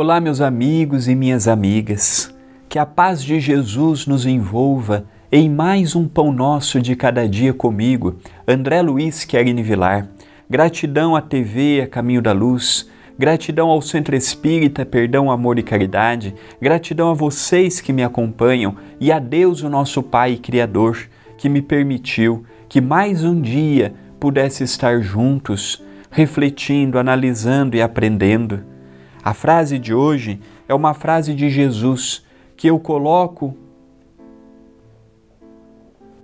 Olá, meus amigos e minhas amigas. Que a paz de Jesus nos envolva em mais um pão nosso de cada dia comigo. André Luiz Querini Vilar. Gratidão à TV, a Caminho da Luz. Gratidão ao Centro Espírita, Perdão, Amor e Caridade. Gratidão a vocês que me acompanham e a Deus, o nosso Pai e Criador, que me permitiu que mais um dia pudesse estar juntos, refletindo, analisando e aprendendo. A frase de hoje é uma frase de Jesus que eu coloco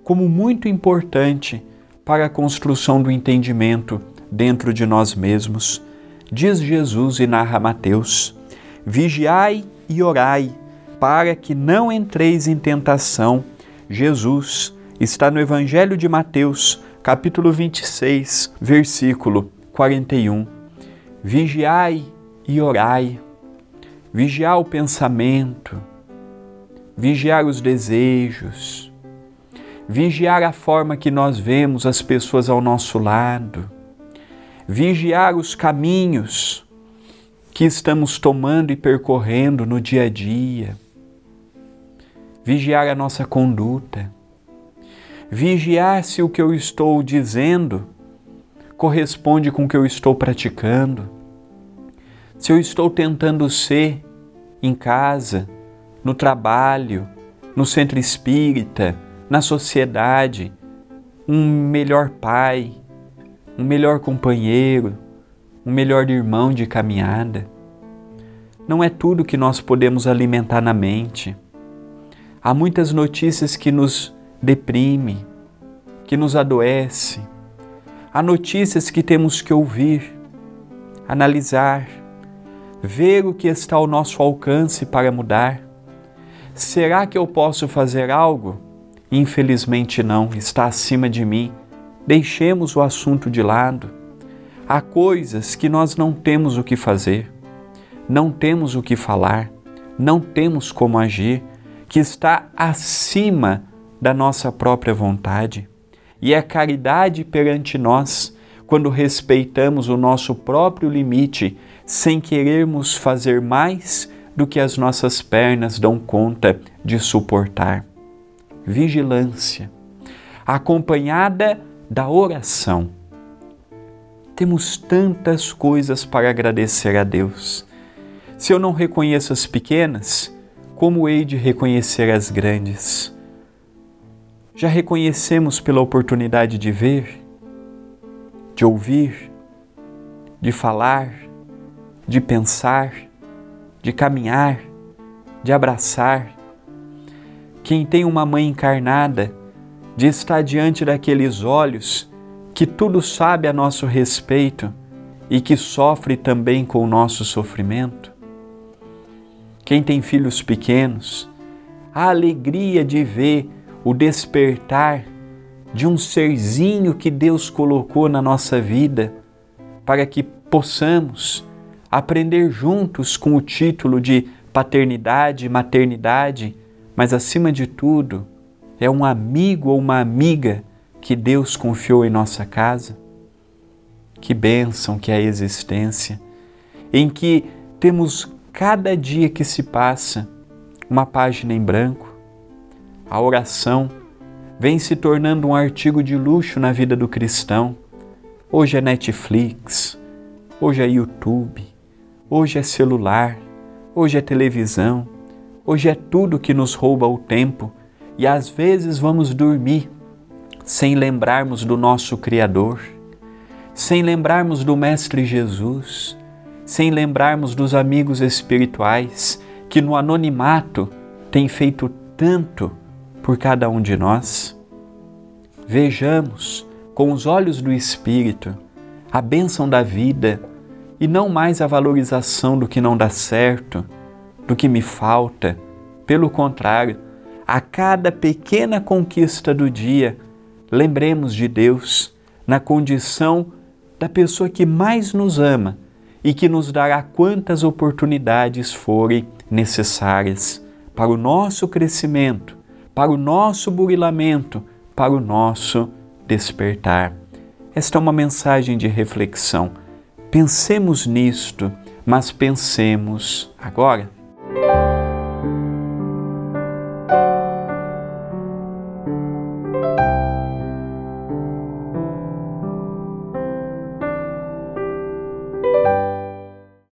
como muito importante para a construção do entendimento dentro de nós mesmos. Diz Jesus e narra Mateus: Vigiai e orai, para que não entreis em tentação. Jesus está no Evangelho de Mateus, capítulo 26, versículo 41. Vigiai e orai. Vigiar o pensamento, vigiar os desejos, vigiar a forma que nós vemos as pessoas ao nosso lado, vigiar os caminhos que estamos tomando e percorrendo no dia a dia, vigiar a nossa conduta, vigiar se o que eu estou dizendo corresponde com o que eu estou praticando se eu estou tentando ser em casa, no trabalho, no centro espírita, na sociedade, um melhor pai, um melhor companheiro, um melhor irmão de caminhada. Não é tudo que nós podemos alimentar na mente. Há muitas notícias que nos deprimem, que nos adoece. Há notícias que temos que ouvir, analisar, ver o que está ao nosso alcance para mudar. Será que eu posso fazer algo? Infelizmente não, está acima de mim. Deixemos o assunto de lado. Há coisas que nós não temos o que fazer, não temos o que falar, não temos como agir, que está acima da nossa própria vontade. E é caridade perante nós quando respeitamos o nosso próprio limite sem querermos fazer mais do que as nossas pernas dão conta de suportar. Vigilância, acompanhada da oração. Temos tantas coisas para agradecer a Deus. Se eu não reconheço as pequenas, como hei de reconhecer as grandes? Já reconhecemos pela oportunidade de ver, de ouvir, de falar, de pensar, de caminhar, de abraçar. Quem tem uma mãe encarnada, de estar diante daqueles olhos que tudo sabe a nosso respeito e que sofre também com o nosso sofrimento. Quem tem filhos pequenos, a alegria de ver o despertar de um serzinho que Deus colocou na nossa vida para que possamos aprender juntos com o título de paternidade, maternidade, mas acima de tudo, é um amigo ou uma amiga que Deus confiou em nossa casa. Que bênção que é a existência, em que temos cada dia que se passa uma página em branco. A oração vem se tornando um artigo de luxo na vida do cristão. Hoje é Netflix, hoje é YouTube, Hoje é celular, hoje é televisão, hoje é tudo que nos rouba o tempo e às vezes vamos dormir sem lembrarmos do nosso Criador, sem lembrarmos do Mestre Jesus, sem lembrarmos dos amigos espirituais que no anonimato têm feito tanto por cada um de nós. Vejamos com os olhos do Espírito a bênção da vida e não mais a valorização do que não dá certo, do que me falta. Pelo contrário, a cada pequena conquista do dia, lembremos de Deus na condição da pessoa que mais nos ama e que nos dará quantas oportunidades forem necessárias para o nosso crescimento, para o nosso burilamento, para o nosso despertar. Esta é uma mensagem de reflexão. Pensemos nisto, mas pensemos agora.